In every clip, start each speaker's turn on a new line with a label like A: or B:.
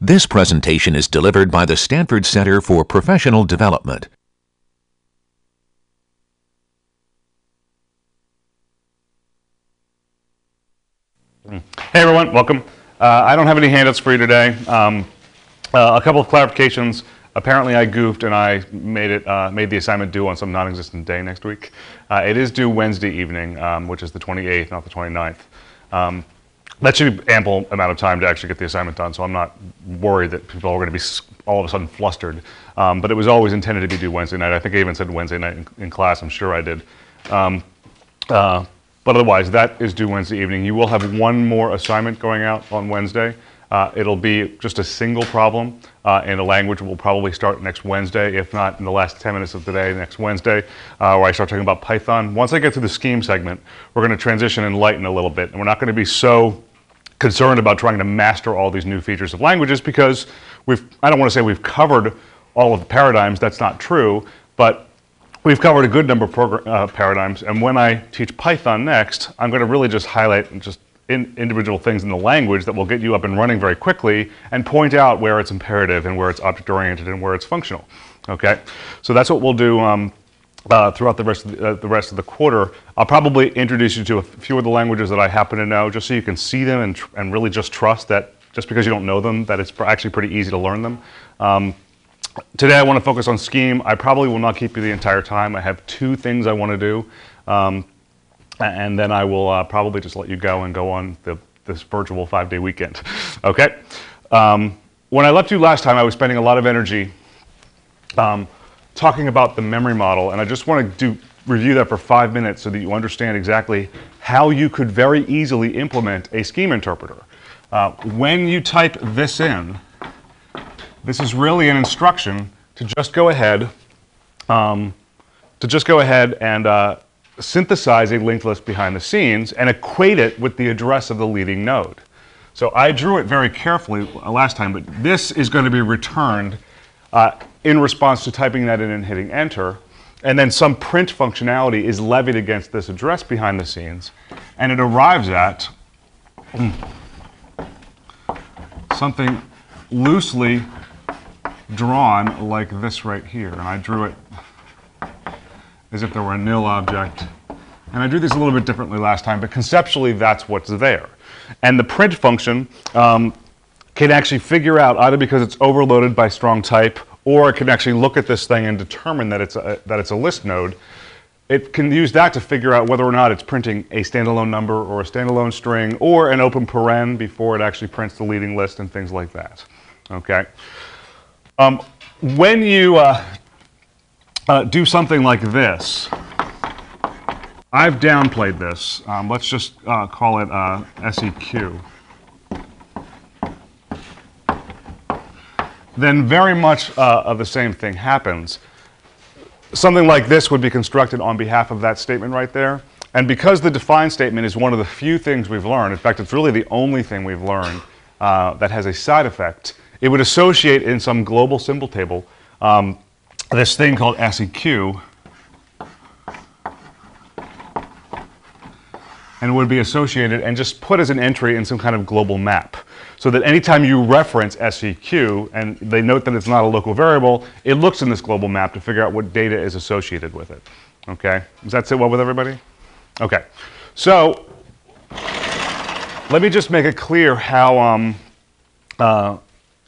A: This presentation is delivered by the Stanford Center for Professional Development.
B: Hey everyone, welcome. Uh, I don't have any handouts for you today. Um, uh, a couple of clarifications. Apparently I goofed and I made it uh, made the assignment due on some non-existent day next week. Uh, it is due Wednesday evening, um, which is the 28th, not the 29th. Um, that should be ample amount of time to actually get the assignment done, so I'm not worried that people are going to be all of a sudden flustered. Um, but it was always intended to be due Wednesday night. I think I even said Wednesday night in, in class. I'm sure I did. Um, uh, but otherwise, that is due Wednesday evening. You will have one more assignment going out on Wednesday. Uh, it'll be just a single problem uh, in a language will probably start next Wednesday, if not in the last 10 minutes of the day, next Wednesday, uh, where I start talking about Python. Once I get to the scheme segment, we're going to transition and lighten a little bit. And we're not going to be so concerned about trying to master all these new features of languages because we've, I don't want to say we've covered all of the paradigms, that's not true, but we've covered a good number of uh, paradigms. And when I teach Python next, I'm going to really just highlight just in individual things in the language that will get you up and running very quickly and point out where it's imperative and where it's object oriented and where it's functional. Okay, so that's what we'll do. Um, uh, throughout the rest, of the, uh, the rest of the quarter. I'll probably introduce you to a few of the languages that I happen to know, just so you can see them and, and really just trust that just because you don't know them, that it's pr- actually pretty easy to learn them. Um, today I want to focus on Scheme. I probably will not keep you the entire time. I have two things I want to do, um, and then I will uh, probably just let you go and go on the, this virtual five-day weekend. okay. Um, when I left you last time, I was spending a lot of energy um, talking about the memory model, and I just want to do review that for five minutes so that you understand exactly how you could very easily implement a scheme interpreter. Uh, when you type this in, this is really an instruction to just go ahead, um, to just go ahead and uh, synthesize a linked list behind the scenes and equate it with the address of the leading node. So I drew it very carefully last time, but this is going to be returned uh, in response to typing that in and hitting enter. And then some print functionality is levied against this address behind the scenes, and it arrives at something loosely drawn like this right here. And I drew it as if there were a nil object. And I drew this a little bit differently last time, but conceptually that's what's there. And the print function um, can actually figure out either because it's overloaded by strong type, or it can actually look at this thing and determine that it's a, that it's a list node. It can use that to figure out whether or not it's printing a standalone number or a standalone string or an open paren before it actually prints the leading list and things like that. Okay. Um, when you uh, uh, do something like this, I've downplayed this. Um, let's just uh, call it uh, SEQ. Then very much uh, of the same thing happens. Something like this would be constructed on behalf of that statement right there. And because the define statement is one of the few things we've learned, in fact, it's really the only thing we've learned uh, that has a side effect, it would associate in some global symbol table um, this thing called SEQ and would be associated and just put as an entry in some kind of global map. So that anytime you reference SEQ and they note that it's not a local variable, it looks in this global map to figure out what data is associated with it. Okay? Does that sit well with everybody? Okay. So let me just make it clear how, um, uh,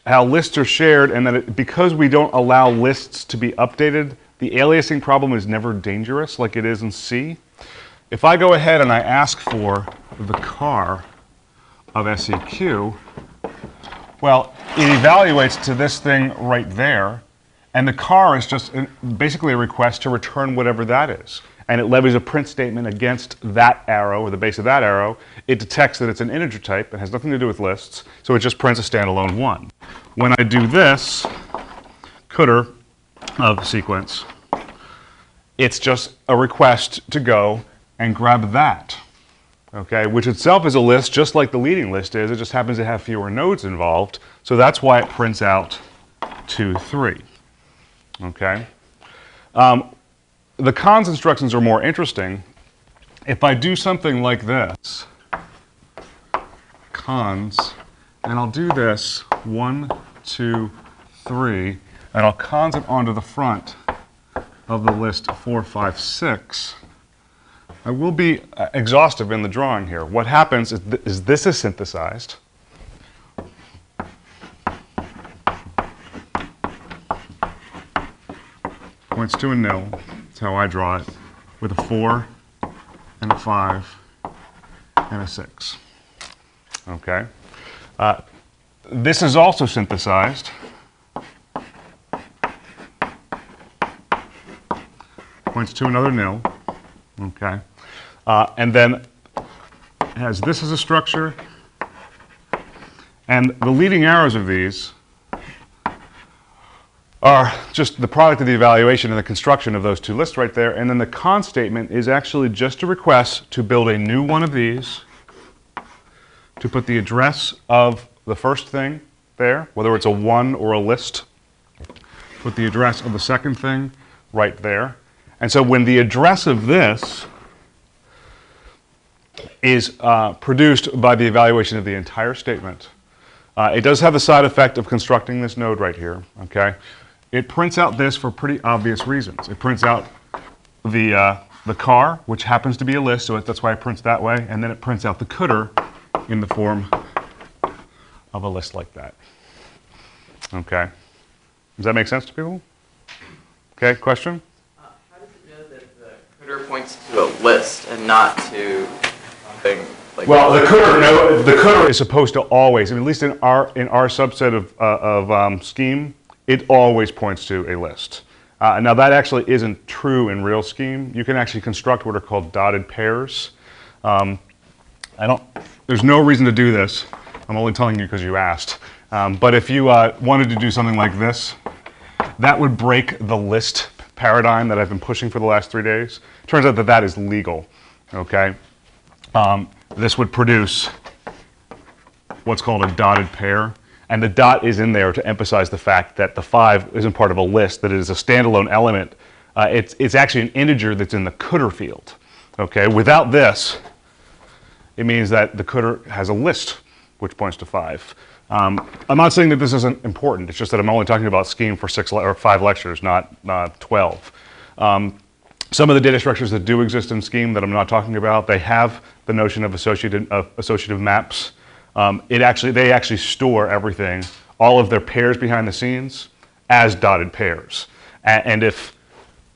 B: how lists are shared and that it, because we don't allow lists to be updated, the aliasing problem is never dangerous like it is in C. If I go ahead and I ask for the car of SEQ, well, it evaluates to this thing right there, and the car is just basically a request to return whatever that is. And it levies a print statement against that arrow, or the base of that arrow. It detects that it's an integer type, it has nothing to do with lists, so it just prints a standalone one. When I do this, cdr of sequence, it's just a request to go and grab that, okay, which itself is a list just like the leading list is. It just happens to have fewer nodes involved, so that's why it prints out 2, 3, okay? Um, the cons instructions are more interesting. If I do something like this, cons, and I'll do this one, two, three, and I'll cons it onto the front of the list four, five, six. I will be uh, exhaustive in the drawing here. What happens is, th is this is synthesized. Points to a nil. That's how I draw it. With a four and a five and a six. Okay. Uh, this is also synthesized. Points to another nil. Okay. Uh, and then has this as a structure. And the leading arrows of these are just the product of the evaluation and the construction of those two lists right there. And then the con statement is actually just a request to build a new one of these, to put the address of the first thing there, whether it's a one or a list, put the address of the second thing right there. And so when the address of this is uh, produced by the evaluation of the entire statement, uh, it does have the side effect of constructing this node right here, okay? It prints out this for pretty obvious reasons. It prints out the, uh, the car, which happens to be a list, so that's why it prints that way, and then it prints out the cdr in the form of a list like that. Okay. Does that make sense to people? Okay, question?
C: Uh, how does it know that the cdr points to a list and not to something like?
B: Well, the cdr, no, the cdr is supposed to always, I mean, at least in our in our subset of uh, of um, scheme, it always points to a list. Uh, now that actually isn't true in real scheme. You can actually construct what are called dotted pairs. Um, I don't. There's no reason to do this. I'm only telling you because you asked. Um, but if you uh, wanted to do something like this, that would break the list paradigm that I've been pushing for the last three days. Turns out that that is legal. Okay. Um, this would produce what's called a dotted pair. And the dot is in there to emphasize the fact that the five isn't part of a list, that it is a standalone element. Uh, it's, it's actually an integer that's in the cdr field. Okay, without this, it means that the cdr has a list, which points to five. Um, I'm not saying that this isn't important. It's just that I'm only talking about scheme for six or five lectures, not uh, 12. Um, some of the data structures that do exist in Scheme that I'm not talking about, they have the notion of associative, of associative maps. Um, it actually, they actually store everything, all of their pairs behind the scenes, as dotted pairs. A and if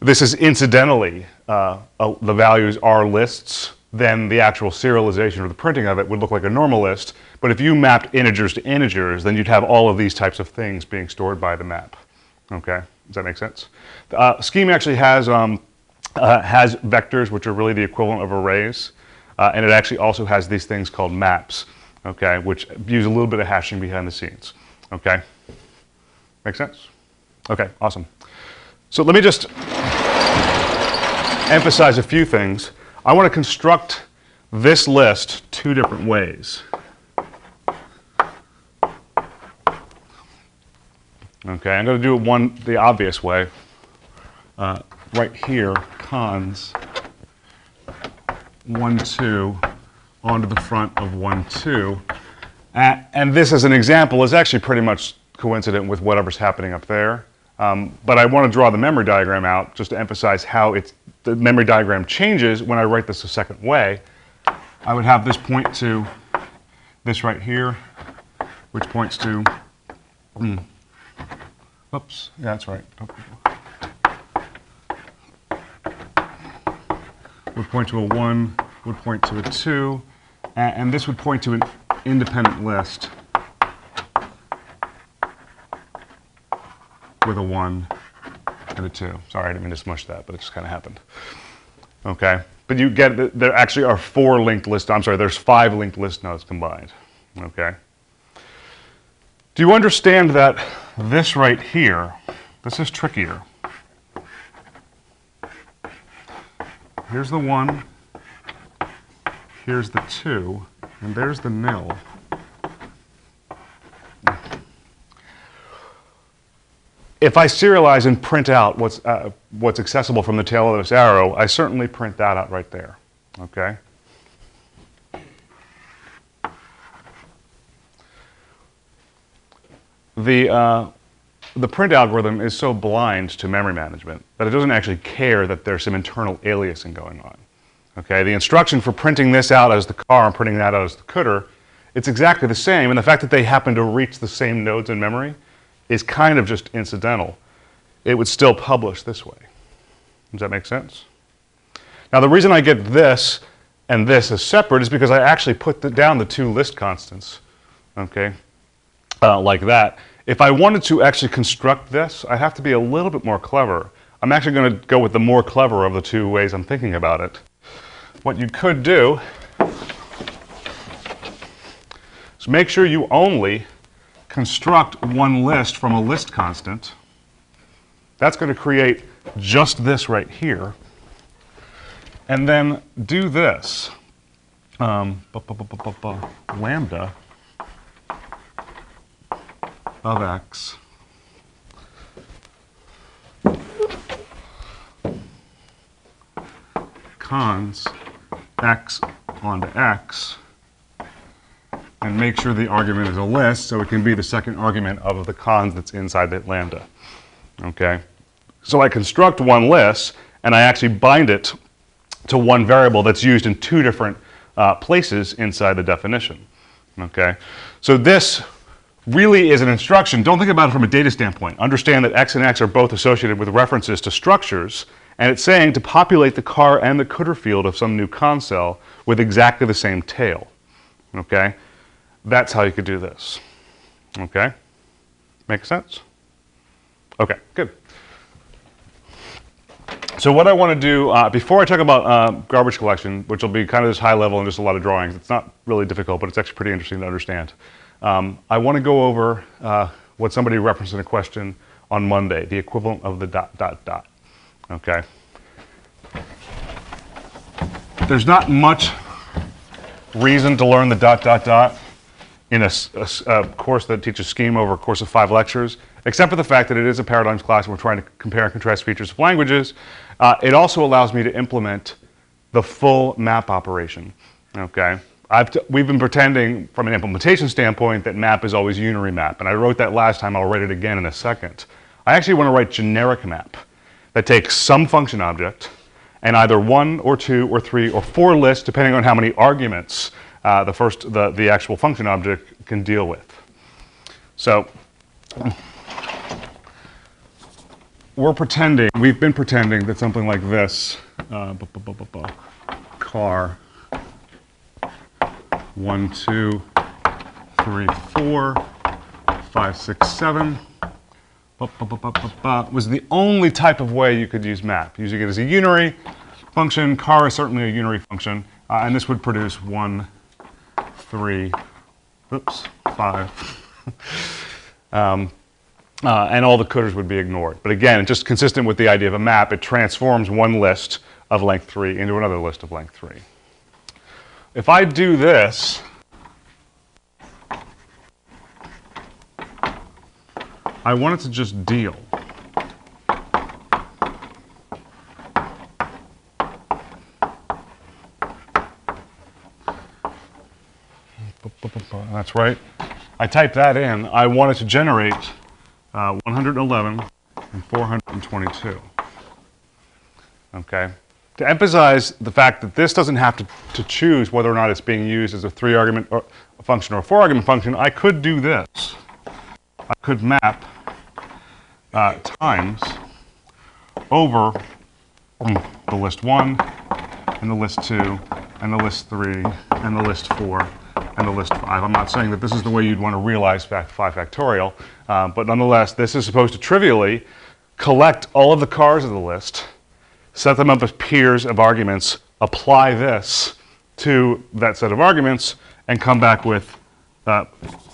B: this is incidentally, uh, uh, the values are lists, then the actual serialization or the printing of it would look like a normal list. But if you mapped integers to integers, then you'd have all of these types of things being stored by the map. Okay, does that make sense? Uh, Scheme actually has, um, uh, has vectors, which are really the equivalent of arrays. Uh, and it actually also has these things called maps, okay, which use a little bit of hashing behind the scenes. Okay, make sense? Okay, awesome. So let me just emphasize a few things. I want to construct this list two different ways. Okay, I'm going to do it one the obvious way. Uh, right here, cons 1, 2 onto the front of 1, 2. Uh, and this as an example is actually pretty much coincident with whatever's happening up there. Um, but I want to draw the memory diagram out just to emphasize how it's, the memory diagram changes when I write this a second way. I would have this point to this right here, which points to, hmm, oops, yeah, that's right. Would point to a 1, would point to a 2, and, and this would point to an independent list with a 1 and a 2. Sorry, I didn't mean to smush that, but it just kind of happened. Okay, but you get that there actually are four linked list, I'm sorry, there's five linked list nodes combined. Okay. Do you understand that this right here, this is trickier. Here's the 1, here's the 2, and there's the nil. If I serialize and print out what's, uh, what's accessible from the tail of this arrow, I certainly print that out right there, okay? The, uh, the print algorithm is so blind to memory management that it doesn't actually care that there's some internal aliasing going on. Okay, the instruction for printing this out as the car and printing that out as the cdr, it's exactly the same, and the fact that they happen to reach the same nodes in memory is kind of just incidental. It would still publish this way. Does that make sense? Now, the reason I get this and this as separate is because I actually put the, down the two list constants, okay, uh, like that. If I wanted to actually construct this, I have to be a little bit more clever. I'm actually going to go with the more clever of the two ways I'm thinking about it. What you could do is make sure you only construct one list from a list constant. That's going to create just this right here. And then do this. Um, lambda of x cons x onto x and make sure the argument is a list so it can be the second argument of the cons that's inside that lambda. Okay? So I construct one list and I actually bind it to one variable that's used in two different uh, places inside the definition. Okay? So this really is an instruction. Don't think about it from a data standpoint. Understand that x and x are both associated with references to structures, and it's saying to populate the car and the cdr field of some new con cell with exactly the same tail. Okay? That's how you could do this. Okay? Make sense? Okay, good. So what I want to do, uh, before I talk about uh, garbage collection, which will be kind of this high level and just a lot of drawings, it's not really difficult, but it's actually pretty interesting to understand. Um, I want to go over uh, what somebody referenced in a question on Monday, the equivalent of the dot, dot, dot. Okay? There's not much reason to learn the dot, dot, dot in a course that teaches scheme over a course of five lectures, except for the fact that it is a paradigms class and we're trying to compare and contrast features of languages. Uh, it also allows me to implement the full map operation. Okay, we've been pretending from an implementation standpoint that map is always unary map, and I wrote that last time. I'll write it again in a second. I actually want to write generic map that takes some function object and either one or two or three or four lists, depending on how many arguments uh, the first the, the actual function object can deal with. So we're pretending, we've been pretending that something like this, uh, bu- bu- bu- car, one, two, three, four, five, six, seven, was the only type of way you could use map, using it as a unary function. Car is certainly a unary function, uh, and this would produce one, three, oops, five. um, uh, and all the cdrs would be ignored. But again, just consistent with the idea of a map, it transforms one list of length 3 into another list of length 3. If I do this, I want it to just deal. That's right. I type that in. I want it to generate uh, 111 and 422. Okay? To emphasize the fact that this doesn't have to, to choose whether or not it's being used as a three argument or a function or a four argument function, I could do this. I could map uh, times over mm, the list one and the list two and the list three and the list four the list five. I'm not saying that this is the way you'd want to realize fact five factorial, uh, but nonetheless, this is supposed to trivially collect all of the cars of the list, set them up as pairs of arguments, apply this to that set of arguments, and come back with, uh,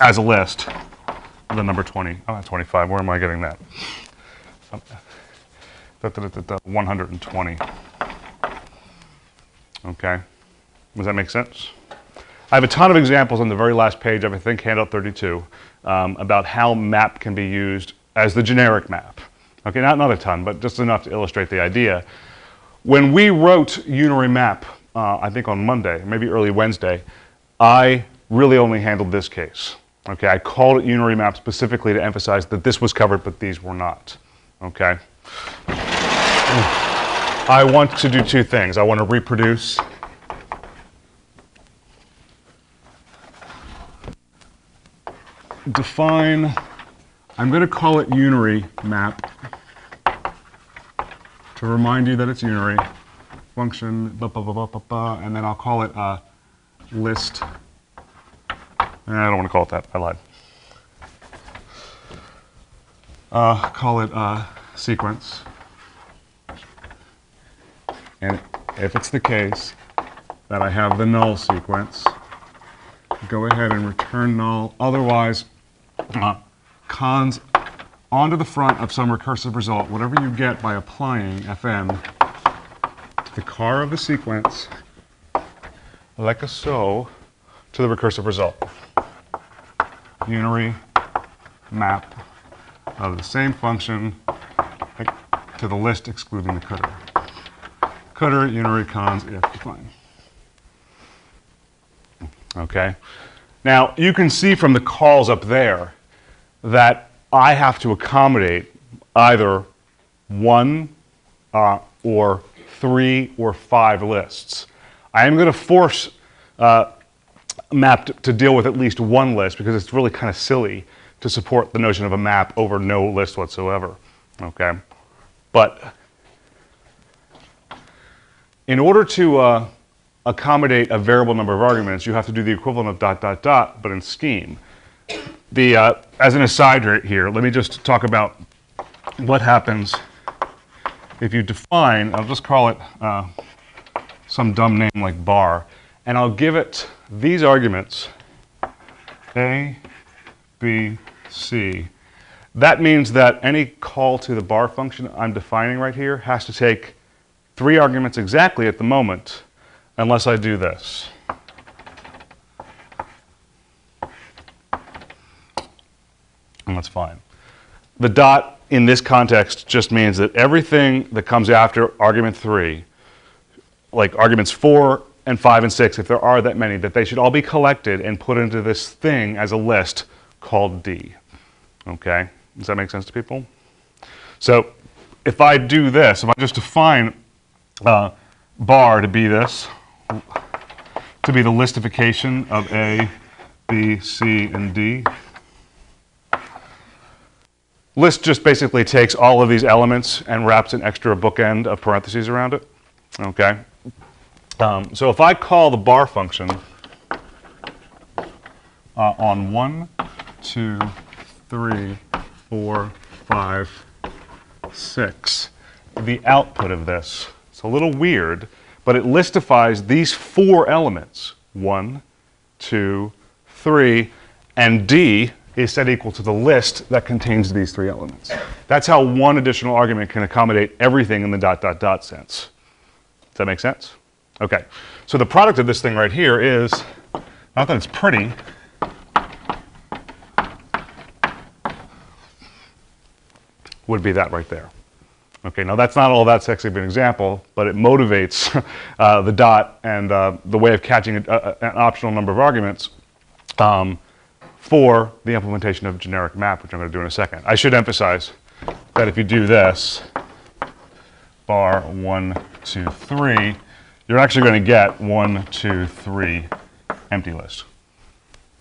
B: as a list, the number 20, oh, 25. Where am I getting that? Um, da, da, da, da, da, 120. Okay. Does that make sense? I have a ton of examples on the very last page of, I think, handout 32, um, about how map can be used as the generic map. Okay, not, not a ton, but just enough to illustrate the idea. When we wrote unary map, uh, I think on Monday, maybe early Wednesday, I really only handled this case. Okay, I called it unary map specifically to emphasize that this was covered, but these were not. Okay. I want to do two things. I want to reproduce define, I'm going to call it unary map to remind you that it's unary function, ba, ba, ba, ba, ba, and then I'll call it uh, list. I don't want to call it that. I lied. Uh, call it uh, sequence. And if it's the case that I have the null sequence, go ahead and return null. Otherwise, uh, cons onto the front of some recursive result, whatever you get by applying fn to the car of the sequence, like a so, to the recursive result. Unary map of the same function to the list excluding the cdr. cdr, unary, cons, if defined. Okay? Now, you can see from the calls up there that I have to accommodate either one uh, or three or five lists. I am going to force uh, map to, deal with at least one list because it's really kind of silly to support the notion of a map over no list whatsoever. Okay? But in order to uh, accommodate a variable number of arguments, you have to do the equivalent of dot, dot, dot, but in scheme. The, uh, as an aside right here, let me just talk about what happens if you define, I'll just call it uh, some dumb name like bar, and I'll give it these arguments, A, B, C. That means that any call to the bar function I'm defining right here has to take three arguments exactly at the moment, unless I do this. And that's fine. The dot in this context just means that everything that comes after argument three, like arguments four and five and six, if there are that many, that they should all be collected and put into this thing as a list called D. Okay? Does that make sense to people? So if I do this, if I just define uh, bar to be this, to be the listification of A, B, C, and D. List just basically takes all of these elements and wraps an extra bookend of parentheses around it. Okay? Um, so if I call the bar function uh, on one, two, three, four, five, six, the output of this, it's a little weird, but it listifies these four elements. One, two, three, and D is set equal to the list that contains these three elements. That's how one additional argument can accommodate everything in the dot, dot, dot sense. Does that make sense? Okay. So the product of this thing right here is, not that it's pretty, would be that right there. Okay, now that's not all that sexy of an example, but it motivates uh, the dot and uh, the way of catching a, a, an optional number of arguments um, for the implementation of generic map, which I'm going to do in a second. I should emphasize that if you do this, bar one, two, three, you're actually going to get one, two, three empty list.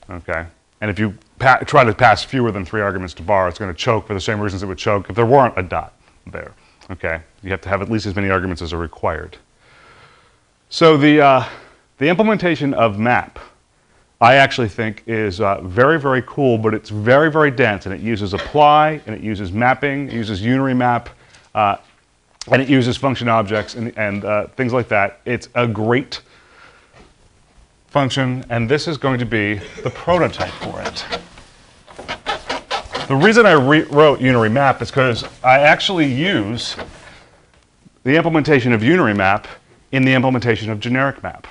B: Okay, and if you try to pass fewer than three arguments to bar, it's going to choke for the same reasons it would choke if there weren't a dot there. Okay, you have to have at least as many arguments as are required. So the, uh, the implementation of map, I actually think is uh, very, very cool, but it's very, very dense, and it uses apply, and it uses mapping, it uses unary map, uh, and it uses function objects and, and uh, things like that. It's a great function, and this is going to be the prototype for it. The reason I wrote unary map is because I actually use the implementation of unary map in the implementation of generic map.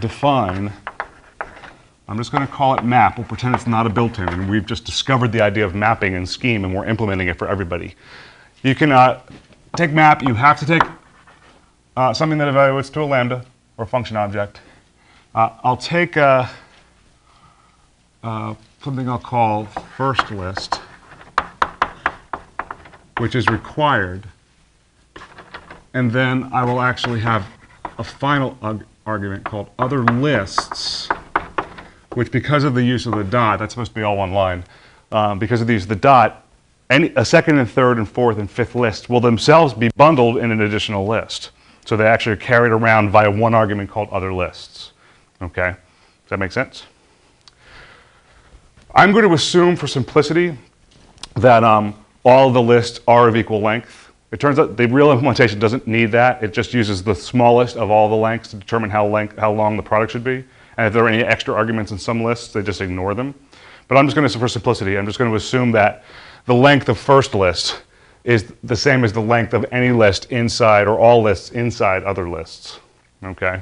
B: Define I'm just going to call it map. We'll pretend it's not a built-in, and we've just discovered the idea of mapping and scheme, and we're implementing it for everybody. You can uh, take map. You have to take uh, something that evaluates to a lambda or function object. Uh, I'll take uh, uh, something I'll call first list, which is required, and then I will actually have a final ug- argument called other lists, which because of the use of the dot, that's supposed to be all one line, um, because of the use of the dot, any, a second and third and fourth and fifth list will themselves be bundled in an additional list. So they actually are carried around via one argument called other lists. Okay? Does that make sense? I'm going to assume for simplicity that um, all the lists are of equal length. It turns out the real implementation doesn't need that. It just uses the smallest of all the lengths to determine how, length, how long the product should be. And if there are any extra arguments in some lists, they just ignore them. But I'm just going to, for simplicity, I'm just going to assume that the length of first list is the same as the length of any list inside or all lists inside other lists. Okay?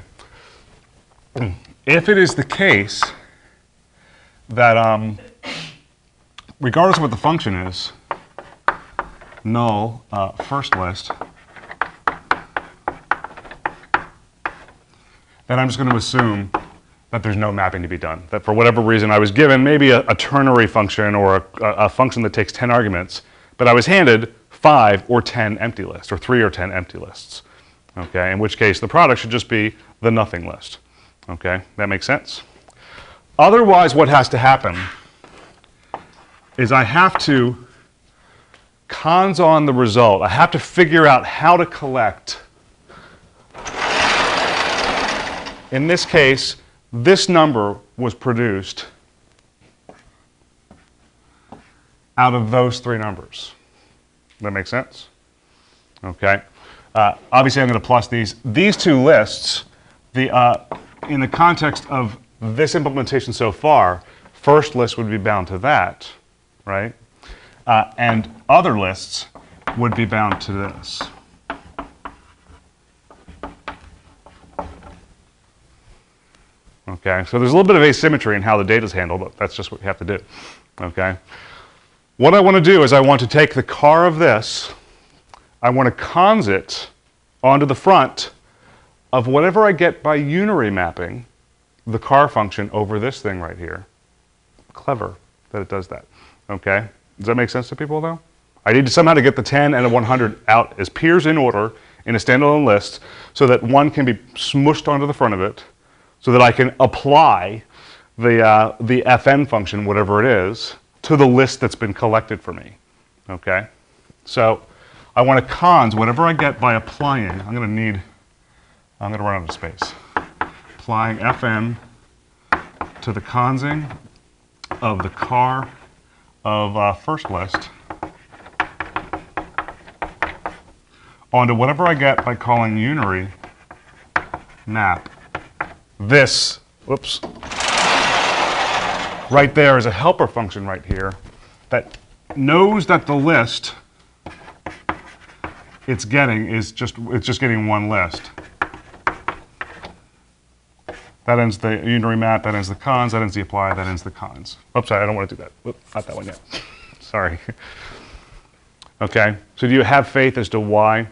B: If it is the case that, um, regardless of what the function is, null uh, first list, then I'm just going to assume that there's no mapping to be done. That for whatever reason I was given maybe a, a ternary function or a, a function that takes 10 arguments, but I was handed five or 10 empty lists, or three or 10 empty lists. Okay, in which case the product should just be the nothing list. Okay, that makes sense? Otherwise, what has to happen is I have to cons on the result. I have to figure out how to collect. In this case, this number was produced out of those three numbers. That makes sense? Okay. Uh, obviously, I'm going to plus these. These two lists, the, uh, in the context of this implementation so far, first list would be bound to that, right? Uh, and other lists would be bound to this. Okay, so there's a little bit of asymmetry in how the data is handled, but that's just what you have to do. Okay. What I want to do is I want to take the car of this, I want to cons it onto the front of whatever I get by unary mapping the car function over this thing right here. Clever that it does that. Okay? Does that make sense to people though? I need to somehow to get the 10 and the 100 out as peers in order in a standalone list so that one can be smushed onto the front of it so that I can apply the, uh, the fn function, whatever it is, to the list that's been collected for me. Okay? So I want to cons whatever I get by applying. I'm going to need, I'm going to run out of space. Applying fn to the consing of the car of uh, first list onto whatever I get by calling unary map. This, whoops, right there is a helper function right here that knows that the list it's getting is just it's just getting one list. That ends the unary map, that ends the cons, that ends the apply, that ends the cons. Oops, sorry, I don't want to do that. Whoop, not that one yet. sorry. Okay, so do you have faith as to why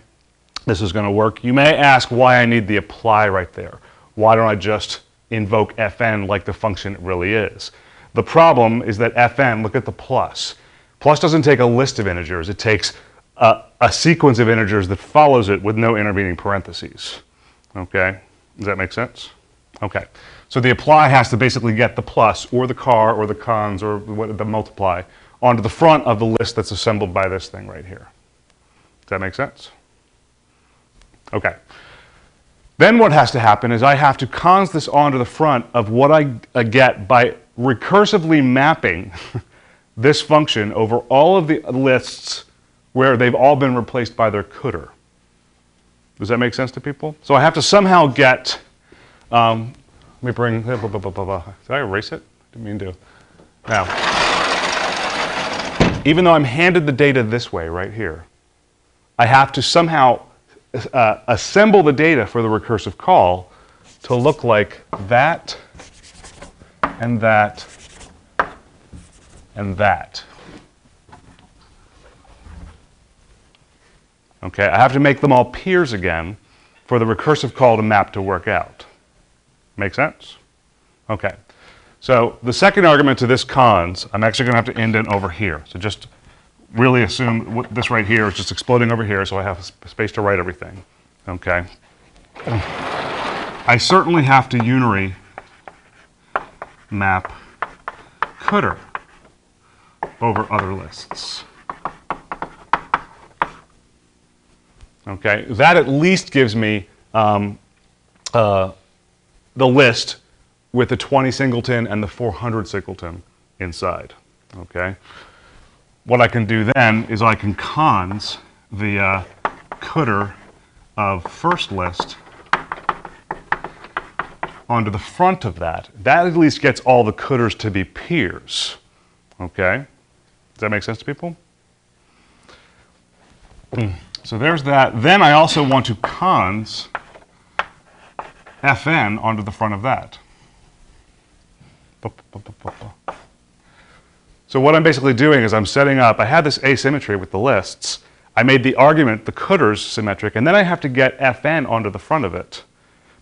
B: this is going to work? You may ask why I need the apply right there. Why don't I just invoke fn like the function it really is? The problem is that fn, look at the plus. Plus doesn't take a list of integers, it takes a, a sequence of integers that follows it with no intervening parentheses. Okay, does that make sense? Okay, so the apply has to basically get the plus or the car or the cons or what, the multiply onto the front of the list that's assembled by this thing right here. Does that make sense? Okay. Then what has to happen is I have to cons this onto the front of what I get by recursively mapping this function over all of the lists where they've all been replaced by their cdr. Does that make sense to people? So I have to somehow get, um, let me bring, blah, blah, blah, Did I erase it? Didn't mean to. Now, even though I'm handed the data this way right here, I have to somehow uh, assemble the data for the recursive call to look like that and that, and that. Okay, I have to make them all peers again for the recursive call to map to work out. Make sense? Okay. So the second argument to this cons, I'm actually going to have to indent over here. So just really assume this right here is just exploding over here so I have space to write everything. Okay. I certainly have to unary map cdr over other lists. Okay, that at least gives me um, uh, the list with the 20 singleton and the 400 singleton inside. Okay, what I can do then is I can cons the uh, cdr of first list onto the front of that. That at least gets all the cdrs to be peers. Okay, does that make sense to people? So there's that. Then I also want to cons fn onto the front of that. So what I'm basically doing is I'm setting up, I had this asymmetry with the lists. I made the argument, the cdrs symmetric, and then I have to get fn onto the front of it.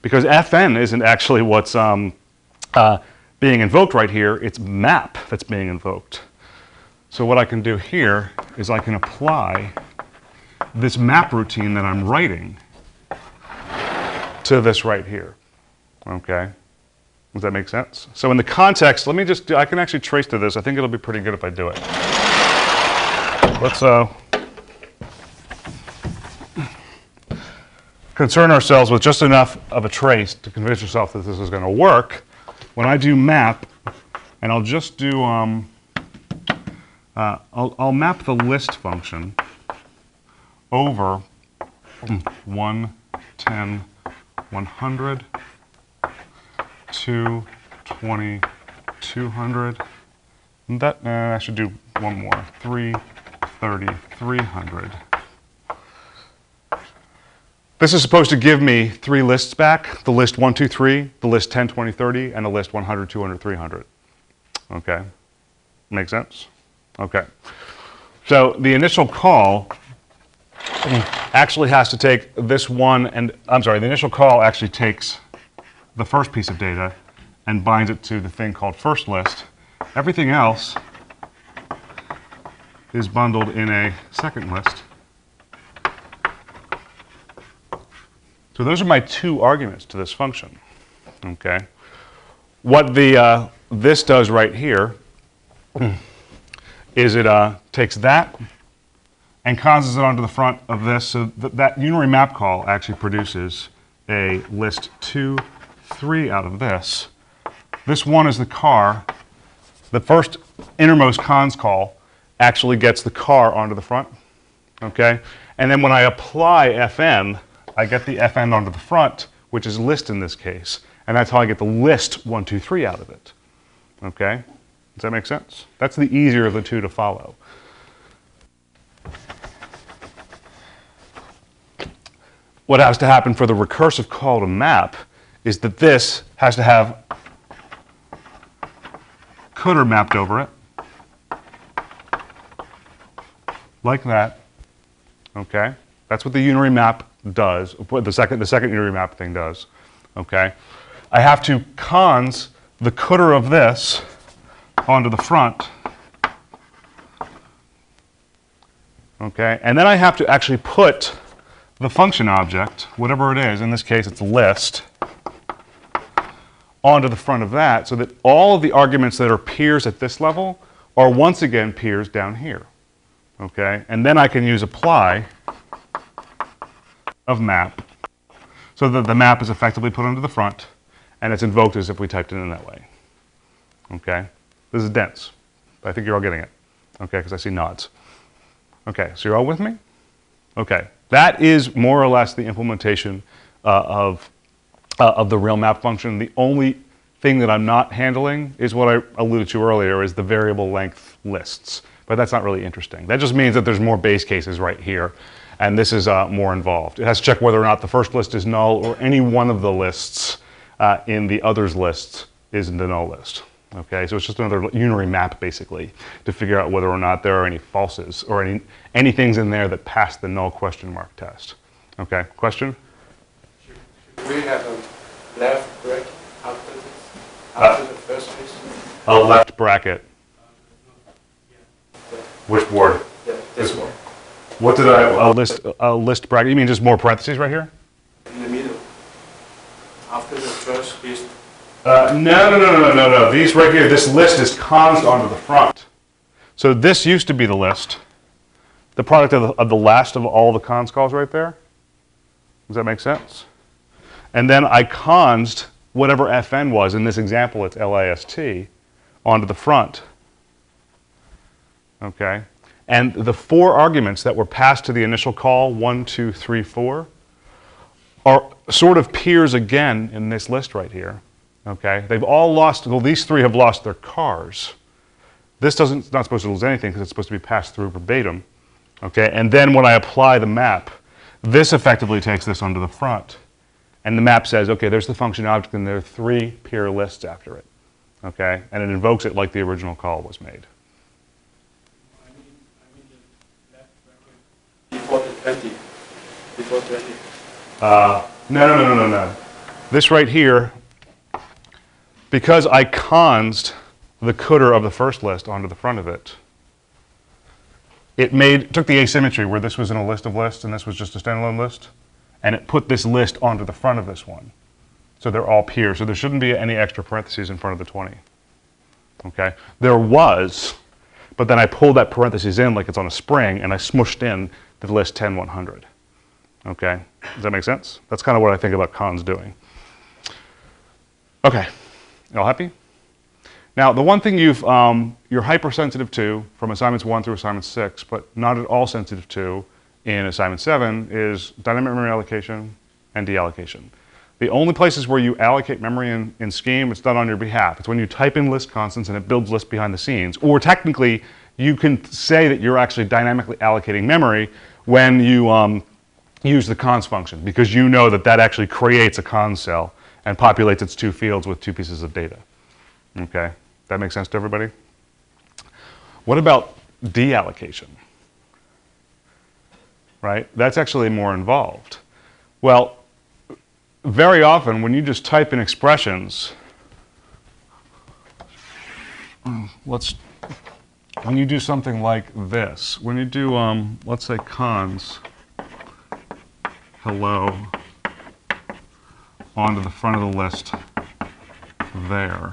B: Because fn isn't actually what's um, uh, being invoked right here, it's map that's being invoked. So what I can do here is I can apply this map routine that I'm writing to this right here. Okay? Does that make sense? So in the context, let me just do, I can actually trace to this. I think it'll be pretty good if I do it. Let's uh, concern ourselves with just enough of a trace to convince yourself that this is going to work. When I do map, and I'll just do, um, uh, I'll, I'll map the list function over 1, 10, 100, 2, 20, 200. And that, uh, I should do one more. 3, 30, 300. This is supposed to give me three lists back, the list 1, 2, 3, the list 10, 20, 30, and the list 100, 200, 300. Okay? Make sense? Okay. So the initial call actually has to take this one and, I'm sorry, the initial call actually takes the first piece of data and binds it to the thing called first list. Everything else is bundled in a second list. So those are my two arguments to this function. Okay. What the uh, this does right here is it uh, takes that and causes it onto the front of this. So th that unary map call actually produces a list 2, 3 out of this. This one is the car. The first innermost cons call actually gets the car onto the front. Okay? And then when I apply fn, I get the fn onto the front, which is list in this case. And that's how I get the list 1, 2, 3 out of it. Okay? Does that make sense? That's the easier of the two to follow. What has to happen for the recursive call to map is that this has to have cdr mapped over it, like that. Okay, that's what the unary map does. The second the second unary map thing does. Okay, I have to cons the cdr of this onto the front. Okay, and then I have to actually put the function object, whatever it is, in this case it's list, onto the front of that so that all of the arguments that are peers at this level are once again peers down here. Okay? And then I can use apply of map so that the map is effectively put onto the front and it's invoked as if we typed it in that way. Okay? This is dense. I think you're all getting it. Okay, because I see nods. Okay, so you're all with me? Okay. That is more or less the implementation uh, of, uh, of the real map function. The only thing that I'm not handling is what I alluded to earlier is the variable length lists. But that's not really interesting. That just means that there's more base cases right here. And this is uh, more involved. It has to check whether or not the first list is null or any one of the lists uh, in the others list is the null list. Okay, so it's just another unary map basically to figure out whether or not there are any falses or any, any things in there that pass the null question mark test. Okay, question?
D: Should We have a left bracket after this, uh, after the first.
B: A left bracket. Which board?
D: Yeah, this one,
B: What did I, a list, a list bracket, you mean just more parentheses right here?
D: in the middle. After the
B: Uh, no, no, no, no, no, no. These right here, this list is cons onto the front. So this used to be the list, the product of the, of the last of all the cons calls right there. Does that make sense? And then I consed whatever fn was. In this example, it's last onto the front. Okay? And the four arguments that were passed to the initial call, one, two, three, four, are sort of peers again in this list right here. Okay? They've all lost, well, these three have lost their cars. This doesn't, it's not supposed to lose anything because it's supposed to be passed through verbatim. Okay? And then when I apply the map, this effectively takes this onto the front. And the map says, okay, there's the function object and there are three peer lists after it. Okay? And it invokes it like the original call was made.
D: before 20, before 20.
B: Uh, no, no, no, no, no, no. This right here, because I consed the cdr of the first list onto the front of it, it made took the asymmetry where this was in a list of lists and this was just a standalone list, and it put this list onto the front of this one. So they're all peers. So there shouldn't be any extra parentheses in front of the 20. Okay? There was, but then I pulled that parentheses in like it's on a spring and I smushed in the list 10, 100. Okay, does that make sense? That's kind of what I think about cons doing. Okay, all happy? Now, the one thing you've, um, you're hypersensitive to from assignments one through assignment six, but not at all sensitive to in assignment seven is dynamic memory allocation and deallocation. The only places where you allocate memory in, in Scheme, it's done on your behalf. It's when you type in list constants and it builds lists behind the scenes. Or technically, you can say that you're actually dynamically allocating memory when you um, use the cons function because you know that that actually creates a cons cell and populates its two fields with two pieces of data. Okay, that makes sense to everybody? What about deallocation? Right? That's actually more involved. Well, very often when you just type in expressions, let's, when you do something like this, when you do, um, let's say cons, hello, onto the front of the list there.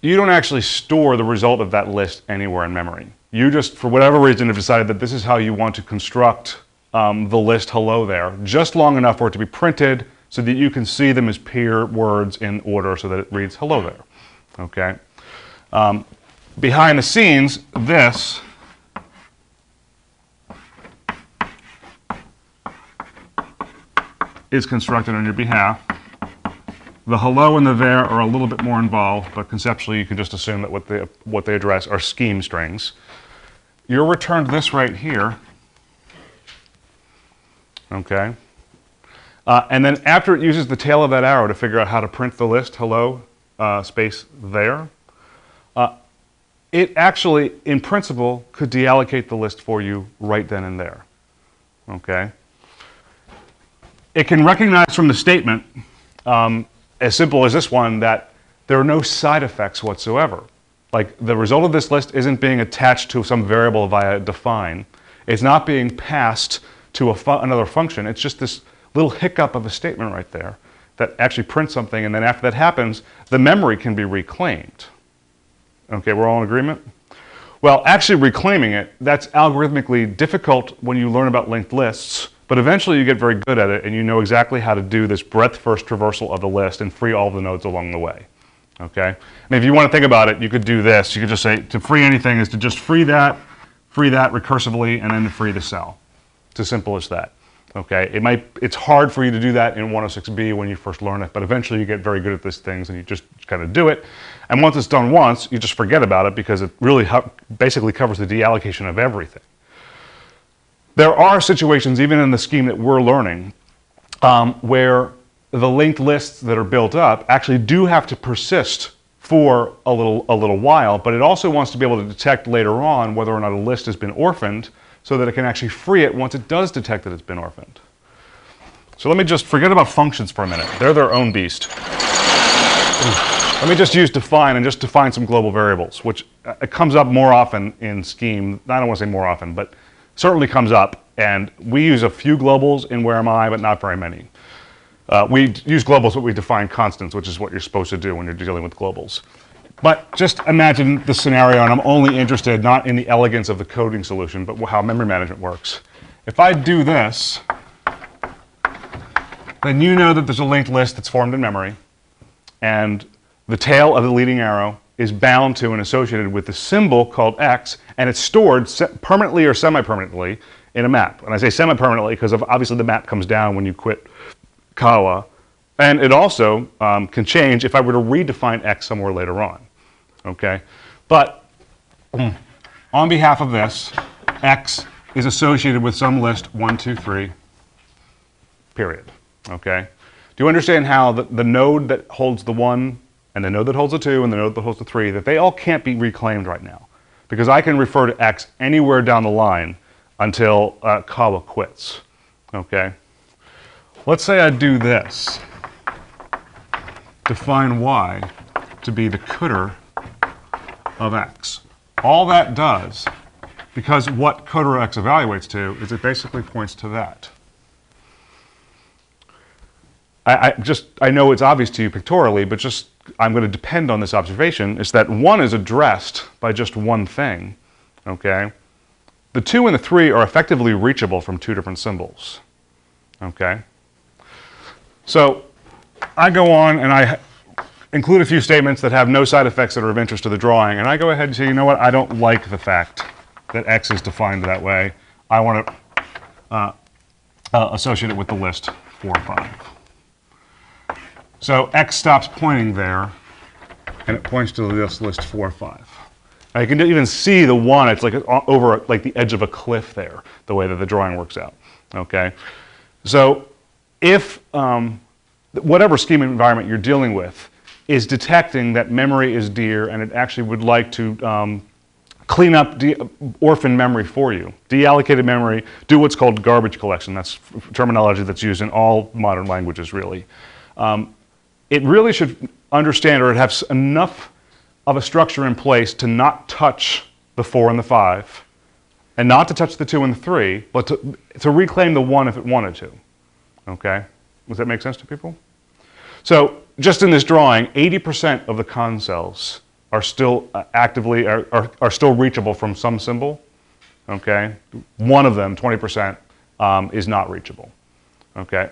B: You don't actually store the result of that list anywhere in memory. You just, for whatever reason, have decided that this is how you want to construct um, the list hello there, just long enough for it to be printed so that you can see them as peer words in order so that it reads hello there. Okay? Um, behind the scenes, this is constructed on your behalf. The hello and the there are a little bit more involved, but conceptually you can just assume that what they, what they address are scheme strings. You're returned this right here. Okay. Uh, and then after it uses the tail of that arrow to figure out how to print the list, hello, uh, space there, uh, it actually, in principle, could deallocate the list for you right then and there. Okay. It can recognize from the statement, um, as simple as this one, that there are no side effects whatsoever. Like the result of this list isn't being attached to some variable via define. It's not being passed to fu another function. It's just this little hiccup of a statement right there that actually prints something, and then after that happens, the memory can be reclaimed. Okay, we're all in agreement? Well, actually reclaiming it, that's algorithmically difficult when you learn about linked lists, but eventually you get very good at it and you know exactly how to do this breadth first traversal of the list and free all the nodes along the way. Okay? And if you want to think about it, you could do this. You could just say to free anything is to just free that, free that recursively, and then free the cell. It's as simple as that. Okay, it might, it's hard for you to do that in 106B when you first learn it, but eventually you get very good at these things and you just kind of do it. And once it's done once, you just forget about it because it really basically covers the deallocation of everything. There are situations, even in the scheme that we're learning, um, where the linked lists that are built up actually do have to persist for a little, a little while, but it also wants to be able to detect later on whether or not a list has been orphaned so that it can actually free it once it does detect that it's been orphaned. So let me just forget about functions for a minute. They're their own beast. Let me just use define and just define some global variables, which uh, it comes up more often in Scheme. I don't want to say more often, but certainly comes up. And we use a few globals in Where Am I, but not very many. Uh, we use globals, but we define constants, which is what you're supposed to do when you're dealing with globals. But just imagine the scenario, and I'm only interested not in the elegance of the coding solution, but how memory management works. If I do this, then you know that there's a linked list that's formed in memory, and the tail of the leading arrow is bound to and associated with the symbol called x, and it's stored permanently or semi-permanently in a map. And I say semi-permanently because obviously the map comes down when you quit Kawa, and it also um, can change if I were to redefine x somewhere later on. Okay, but on behalf of this, x is associated with some list one, two, three. Period. Okay. Do you understand how the, the node that holds the one and the node that holds the two and the node that holds the three, that they all can't be reclaimed right now. Because I can refer to X anywhere down the line until uh, Kawa quits. Okay? Let's say I do this. Define Y to be the cdr of X. All that does, because what cdr X evaluates to, is it basically points to that. I, I just I know it's obvious to you pictorially, but just I'm going to depend on this observation is that one is addressed by just one thing. Okay, the two and the three are effectively reachable from two different symbols. Okay, so I go on and I include a few statements that have no side effects that are of interest to the drawing, and I go ahead and say, you know what, I don't like the fact that x is defined that way. I want to uh, uh, associate it with the list four or five. So X stops pointing there, and it points to this list four five. Now you can even see the one, it's like over like the edge of a cliff there, the way that the drawing works out, okay? So if um, whatever scheme environment you're dealing with is detecting that memory is dear and it actually would like to um, clean up orphan memory for you, deallocated memory, do what's called garbage collection. That's terminology that's used in all modern languages, really. Um, it really should understand or it has enough of a structure in place to not touch the four and the five, and not to touch the two and the three, but to, to reclaim the one if it wanted to. Okay? Does that make sense to people? So, just in this drawing, 80% of the con cells are still uh, actively, are, are, are, still reachable from some symbol. Okay? One of them, 20%, um, is not reachable. Okay?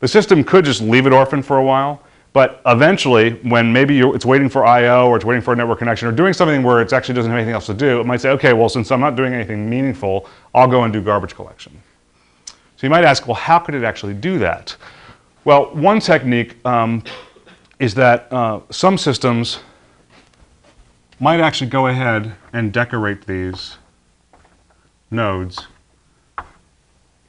B: The system could just leave it orphaned for a while, but eventually, when maybe it's waiting for I/O or it's waiting for a network connection or doing something where it actually doesn't have anything else to do, it might say, okay, well, since I'm not doing anything meaningful, I'll go and do garbage collection. So you might ask, well, how could it actually do that? Well, one technique um, is that uh, some systems might actually go ahead and decorate these nodes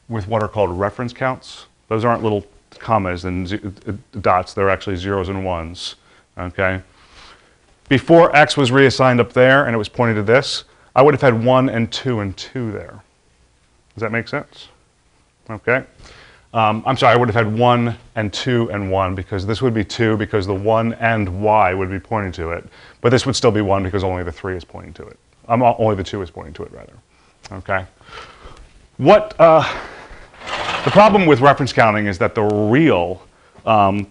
B: with what are called reference counts. Those aren't little commas and uh, dots, they're actually zeros and ones. Okay? Before x was reassigned up there and it was pointing to this, I would have had 1 and 2 and 2 there. Does that make sense? Okay. Um, I'm sorry, I would have had 1 and 2 and 1 because this would be 2 because the 1 and y would be pointing to it. But this would still be 1 because only the 3 is pointing to it. Um, only the 2 is pointing to it, rather. Okay. What, uh, the problem with reference counting is that the real, um,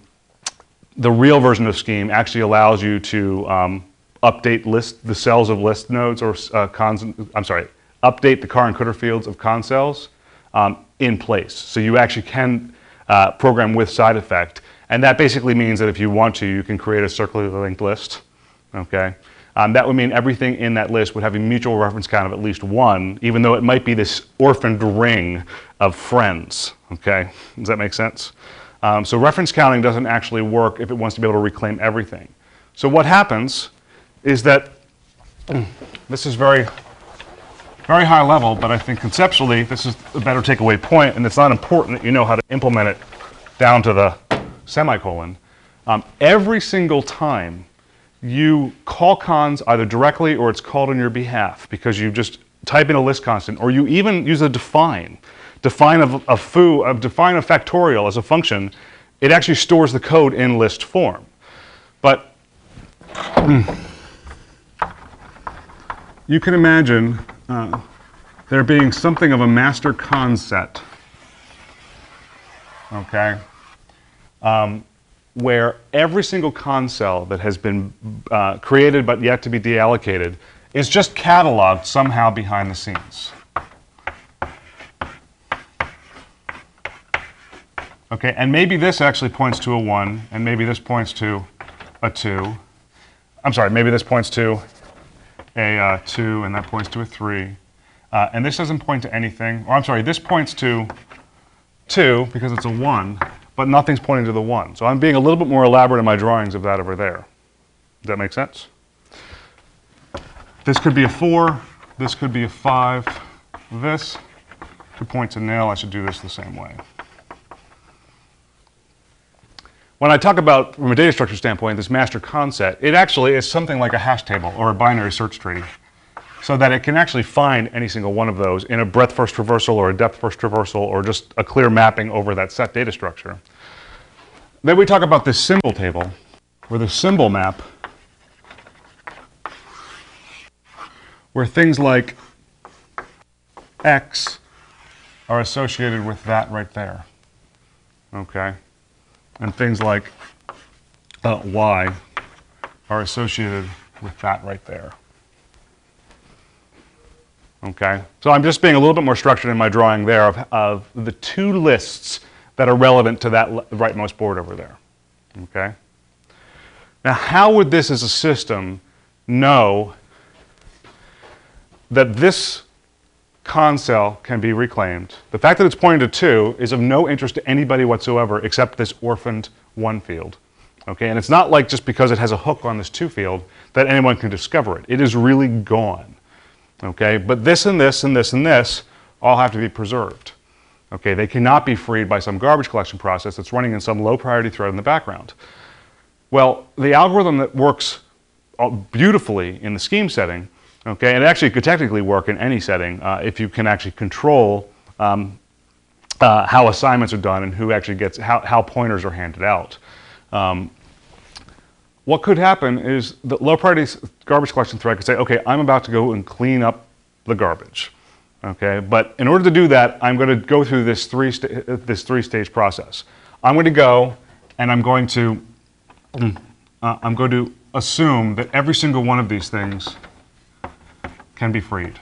B: the real version of Scheme actually allows you to um, update list the cells of list nodes or uh, cons. I'm sorry, update the car encoder fields of con cells um, in place. So you actually can uh, program with side effect, and that basically means that if you want to, you can create a circularly linked list. Okay. Um, that would mean everything in that list would have a mutual reference count of at least one, even though it might be this orphaned ring of friends. Okay, does that make sense? Um, so reference counting doesn't actually work if it wants to be able to reclaim everything. So what happens is that this is very, very high level, but I think conceptually this is a better takeaway point, and it's not important that you know how to implement it down to the semicolon, um, every single time you call cons either directly or it's called on your behalf because you just type in a list constant or you even use a define, define a, a foo, a define a factorial as a function, it actually stores the code in list form. But you can imagine uh, there being something of a master con set, okay, um, where every single con cell that has been uh, created but yet to be deallocated is just cataloged somehow behind the scenes. Okay, and maybe this actually points to a 1, and maybe this points to a 2. I'm sorry, maybe this points to a uh, 2, and that points to a 3. Uh, and this doesn't point to anything. Or I'm sorry, this points to 2 because it's a 1, but nothing's pointing to the 1. So I'm being a little bit more elaborate in my drawings of that over there. Does that make sense? This could be a 4. This could be a 5. This could point to nil. I should do this the same way. When I talk about, from a data structure standpoint, this master concept, it actually is something like a hash table or a binary search tree so that it can actually find any single one of those in a breadth first traversal or a depth first traversal or just a clear mapping over that set data structure. Then we talk about this symbol table or the symbol map where things like X are associated with that right there. Okay? and things like uh, y are associated with that right there. Okay, so I'm just being a little bit more structured in my drawing there of, of the two lists that are relevant to that rightmost board over there. Okay. Now, how would this as a system know that this con cell can be reclaimed. The fact that it's pointing to 2 is of no interest to anybody whatsoever except this orphaned 1 field. Okay, and it's not like just because it has a hook on this 2 field that anyone can discover it. It is really gone. Okay, but this and this and this and this all have to be preserved. Okay, they cannot be freed by some garbage collection process that's running in some low priority thread in the background. Well, the algorithm that works beautifully in the scheme setting Okay, and it actually could technically work in any setting uh, if you can actually control um, uh, how assignments are done and who actually gets, how, how pointers are handed out. Um, what could happen is the low priority garbage collection thread could say, okay, I'm about to go and clean up the garbage. Okay, but in order to do that, I'm going to go through this three, this three stage process. I'm going to go and I'm going to, uh, I'm going to assume that every single one of these things can be freed.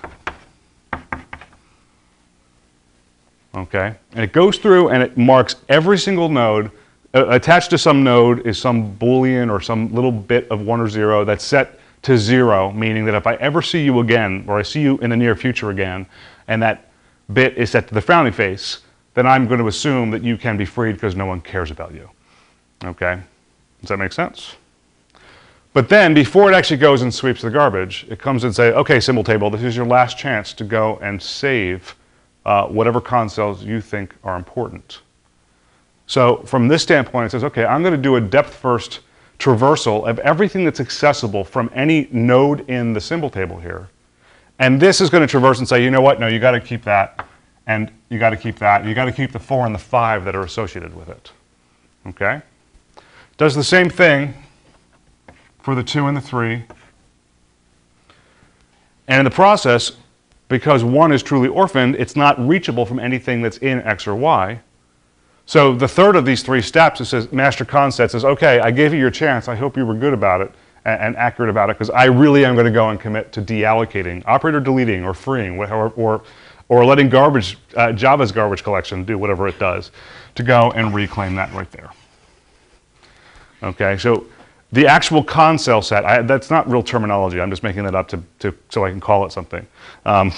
B: Okay? And it goes through and it marks every single node. Attached to some node is some Boolean or some little bit of one or zero that's set to zero, meaning that if I ever see you again, or I see you in the near future again, and that bit is set to the frowning face, then I'm going to assume that you can be freed because no one cares about you. Okay? Does that make sense? But then, before it actually goes and sweeps the garbage, it comes and say, okay, symbol table, this is your last chance to go and save uh, whatever con cells you think are important. So from this standpoint, it says, okay, I'm going to do a depth first traversal of everything that's accessible from any node in the symbol table here. And this is going to traverse and say, you know what, no, you got to keep that, and you got to keep that, you got to keep the four and the five that are associated with it. Okay? Does the same thing for the 2 and the 3. And in the process, because 1 is truly orphaned, it's not reachable from anything that's in X or Y. So the third of these three steps, it says, master concept says, okay, I gave you your chance. I hope you were good about it and, and accurate about it because I really am going to go and commit to deallocating, operator deleting or freeing, or, or, letting garbage, uh, Java's garbage collection do whatever it does to go and reclaim that right there. Okay, so the actual con cell set, I, that's not real terminology. I'm just making that up to, to so I can call it something. Um,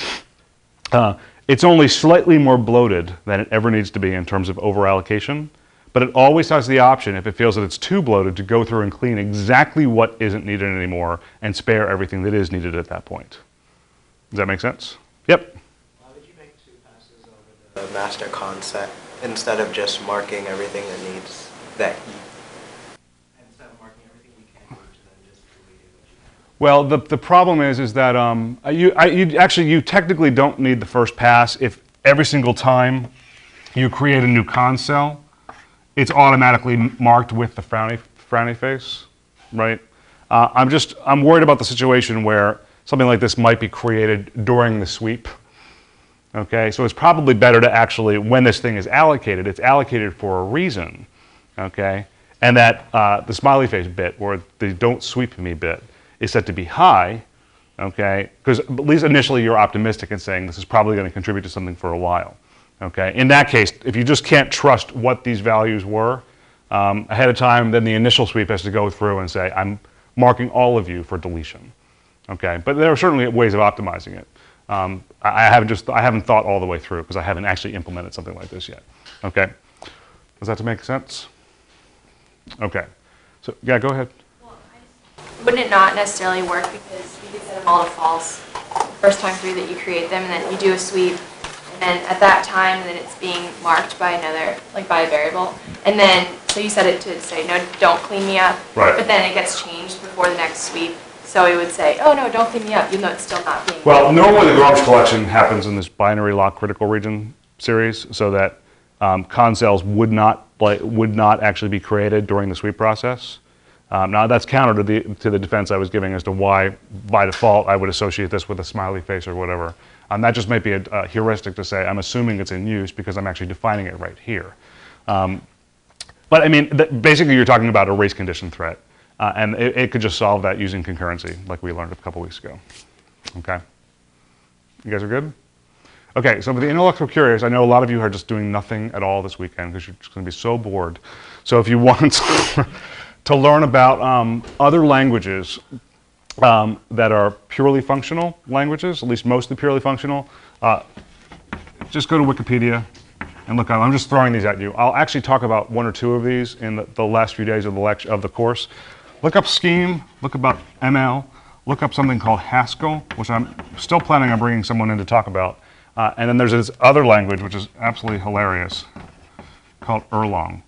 B: uh, it's only slightly more bloated than it ever needs to be in terms of over allocation, but it always has the option, if it feels that it's too bloated, to go through and clean exactly what isn't needed anymore and spare everything that is needed at that point. Does that make sense? Yep.
E: Why you make two passes over the master concept instead of just marking everything that needs that you,
D: Instead of marking everything you can do to then just deleting what you can.
B: Well, the, the problem is, is that um, you, I, you actually, you technically don't need the first pass if every single time you create a new con cell, it's automatically marked with the frowny, frowny face, right? Uh, I'm just, I'm worried about the situation where something like this might be created during the sweep. Okay, so it's probably better to actually, when this thing is allocated, it's allocated for a reason. Okay, and that uh, the smiley face bit or the don't sweep me bit is set to be high. Okay, because at least initially you're optimistic in saying this is probably going to contribute to something for a while. Okay, in that case, if you just can't trust what these values were um, ahead of time, then the initial sweep has to go through and say, I'm marking all of you for deletion. Okay, but there are certainly ways of optimizing it. Um, I, I haven't just I haven't thought all the way through because I haven't actually implemented something like this yet. Okay, does that make sense? Okay, so yeah, go ahead.
F: Wouldn't it not necessarily work because you could set them all to false first time through that you create them, and then you do a sweep, and then at that time, then it's being marked by another, like by a variable, and then, so you set it to say, no, don't clean me up.
B: Right.
F: But then it gets changed before the next sweep, so it would say, oh, no, don't clean me up, even though it's still not being.
B: Well, normally the garbage collection happens in this binary lock critical region series, so that um, con cells would not like, would not actually be created during the sweep process. Um, now that's counter to the to the defense I was giving as to why by default I would associate this with a smiley face or whatever. Um, that just might be a, a heuristic to say I'm assuming it's in use because I'm actually defining it right here. Um, but I mean, basically, you're talking about a race condition threat, uh, and it, it could just solve that using concurrency, like we learned a couple weeks ago. Okay, you guys are good. Okay, so for the intellectual curious, I know a lot of you are just doing nothing at all this weekend because you're just going to be so bored. So if you want to learn about um, other languages um, that are purely functional languages, at least mostly purely functional, uh, just go to Wikipedia and look. Up. I'm just throwing these at you. I'll actually talk about one or two of these in the, the last few days of the lecture of the course. Look up Scheme. Look about ML. Look up something called Haskell, which I'm still planning on bringing someone in to talk about. Uh, and then there's this other language which is absolutely hilarious called Erlang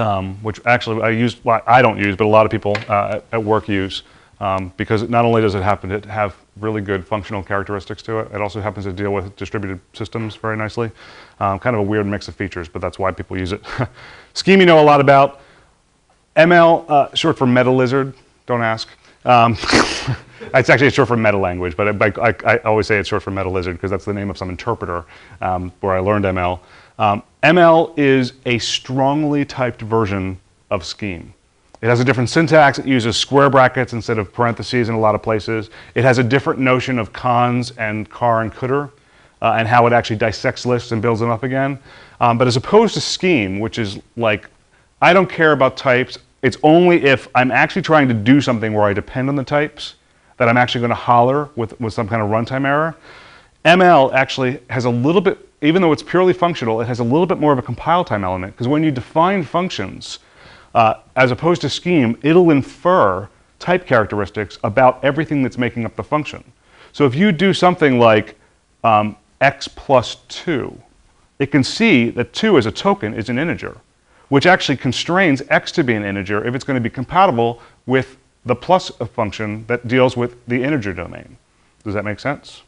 B: um, which actually I use, well, I don't use, but a lot of people uh, at, work use, um, because not only does it happen to have really good functional characteristics to it, it also happens to deal with distributed systems very nicely. Um, kind of a weird mix of features, but that's why people use it. Scheme you know a lot about. ML, uh, short for meta lizard, don't ask. Um, it's actually short for meta language, but I, I, I always say it's short for meta lizard because that's the name of some interpreter um, where I learned ML. Um, ML is a strongly typed version of Scheme. It has a different syntax. It uses square brackets instead of parentheses in a lot of places. It has a different notion of cons and car and cdr uh, and how it actually dissects lists and builds them up again. Um, but as opposed to Scheme, which is like, I don't care about types. It's only if I'm actually trying to do something where I depend on the types that I'm actually going to holler with, with some kind of runtime error. ML actually has a little bit, even though it's purely functional, it has a little bit more of a compile time element because when you define functions, uh, as opposed to scheme, it'll infer type characteristics about everything that's making up the function. So if you do something like um, x plus 2, it can see that 2 as a token is an integer, which actually constrains x to be an integer if it's going to be compatible with the plus function that deals with the integer domain. Does that make sense?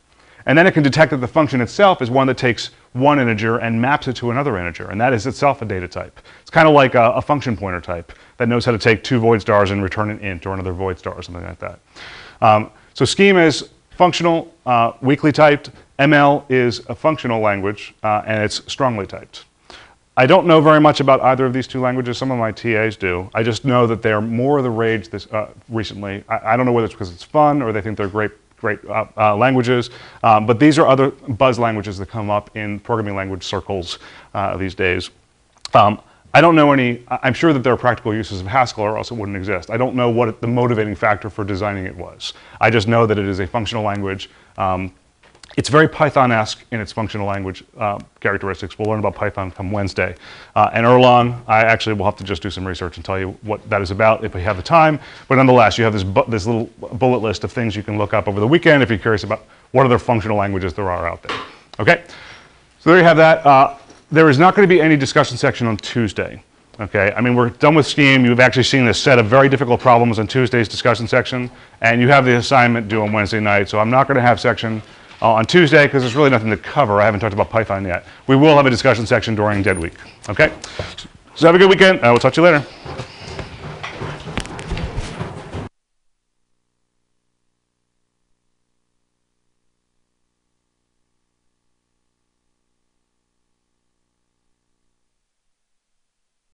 B: And then it can detect that the function itself is one that takes one integer and maps it to another integer, and that is itself a data type. It's kind of like a, a function pointer type that knows how to take two void stars and return an int or another void star or something like that. Um, so scheme is functional, uh, weakly typed. ML is a functional language, uh, and it's strongly typed. I don't know very much about either of these two languages. Some of my TAs do. I just know that they're more the rage this, uh, recently. I, I, don't know whether it's because it's fun or they think they're great great uh, uh, languages. Um, but these are other buzz languages that come up in programming language circles uh, these days. Um, I don't know any, I'm sure that there are practical uses of Haskell or else it wouldn't exist. I don't know what the motivating factor for designing it was. I just know that it is a functional language. Um, it's very Python-esque in its functional language uh, characteristics. We'll learn about Python come Wednesday. Uh, and Erlang, I actually will have to just do some research and tell you what that is about if we have the time. But nonetheless, you have this, this little bullet list of things you can look up over the weekend if you're curious about what other functional languages there are out there. Okay? So there you have that. Uh, there is not going to be any discussion section on Tuesday. Okay, I mean, we're done with Scheme. You've actually seen a set of very difficult problems in Tuesday's discussion section, and you have the assignment due on Wednesday night. So I'm not going to have section uh, on Tuesday because there's really nothing to cover. I haven't talked about Python yet. We will have a discussion section during Dead Week. Okay, so have a good weekend. Uh, we'll talk to you later.